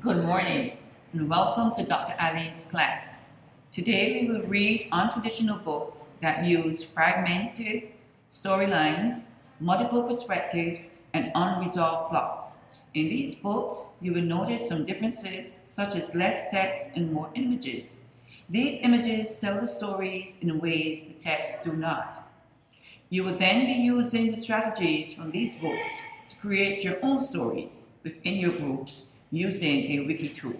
Good morning and welcome to Dr. Eileen's class. Today we will read untraditional books that use fragmented storylines, multiple perspectives, and unresolved plots. In these books, you will notice some differences such as less text and more images. These images tell the stories in ways the texts do not. You will then be using the strategies from these books to create your own stories within your groups using a wiki tool.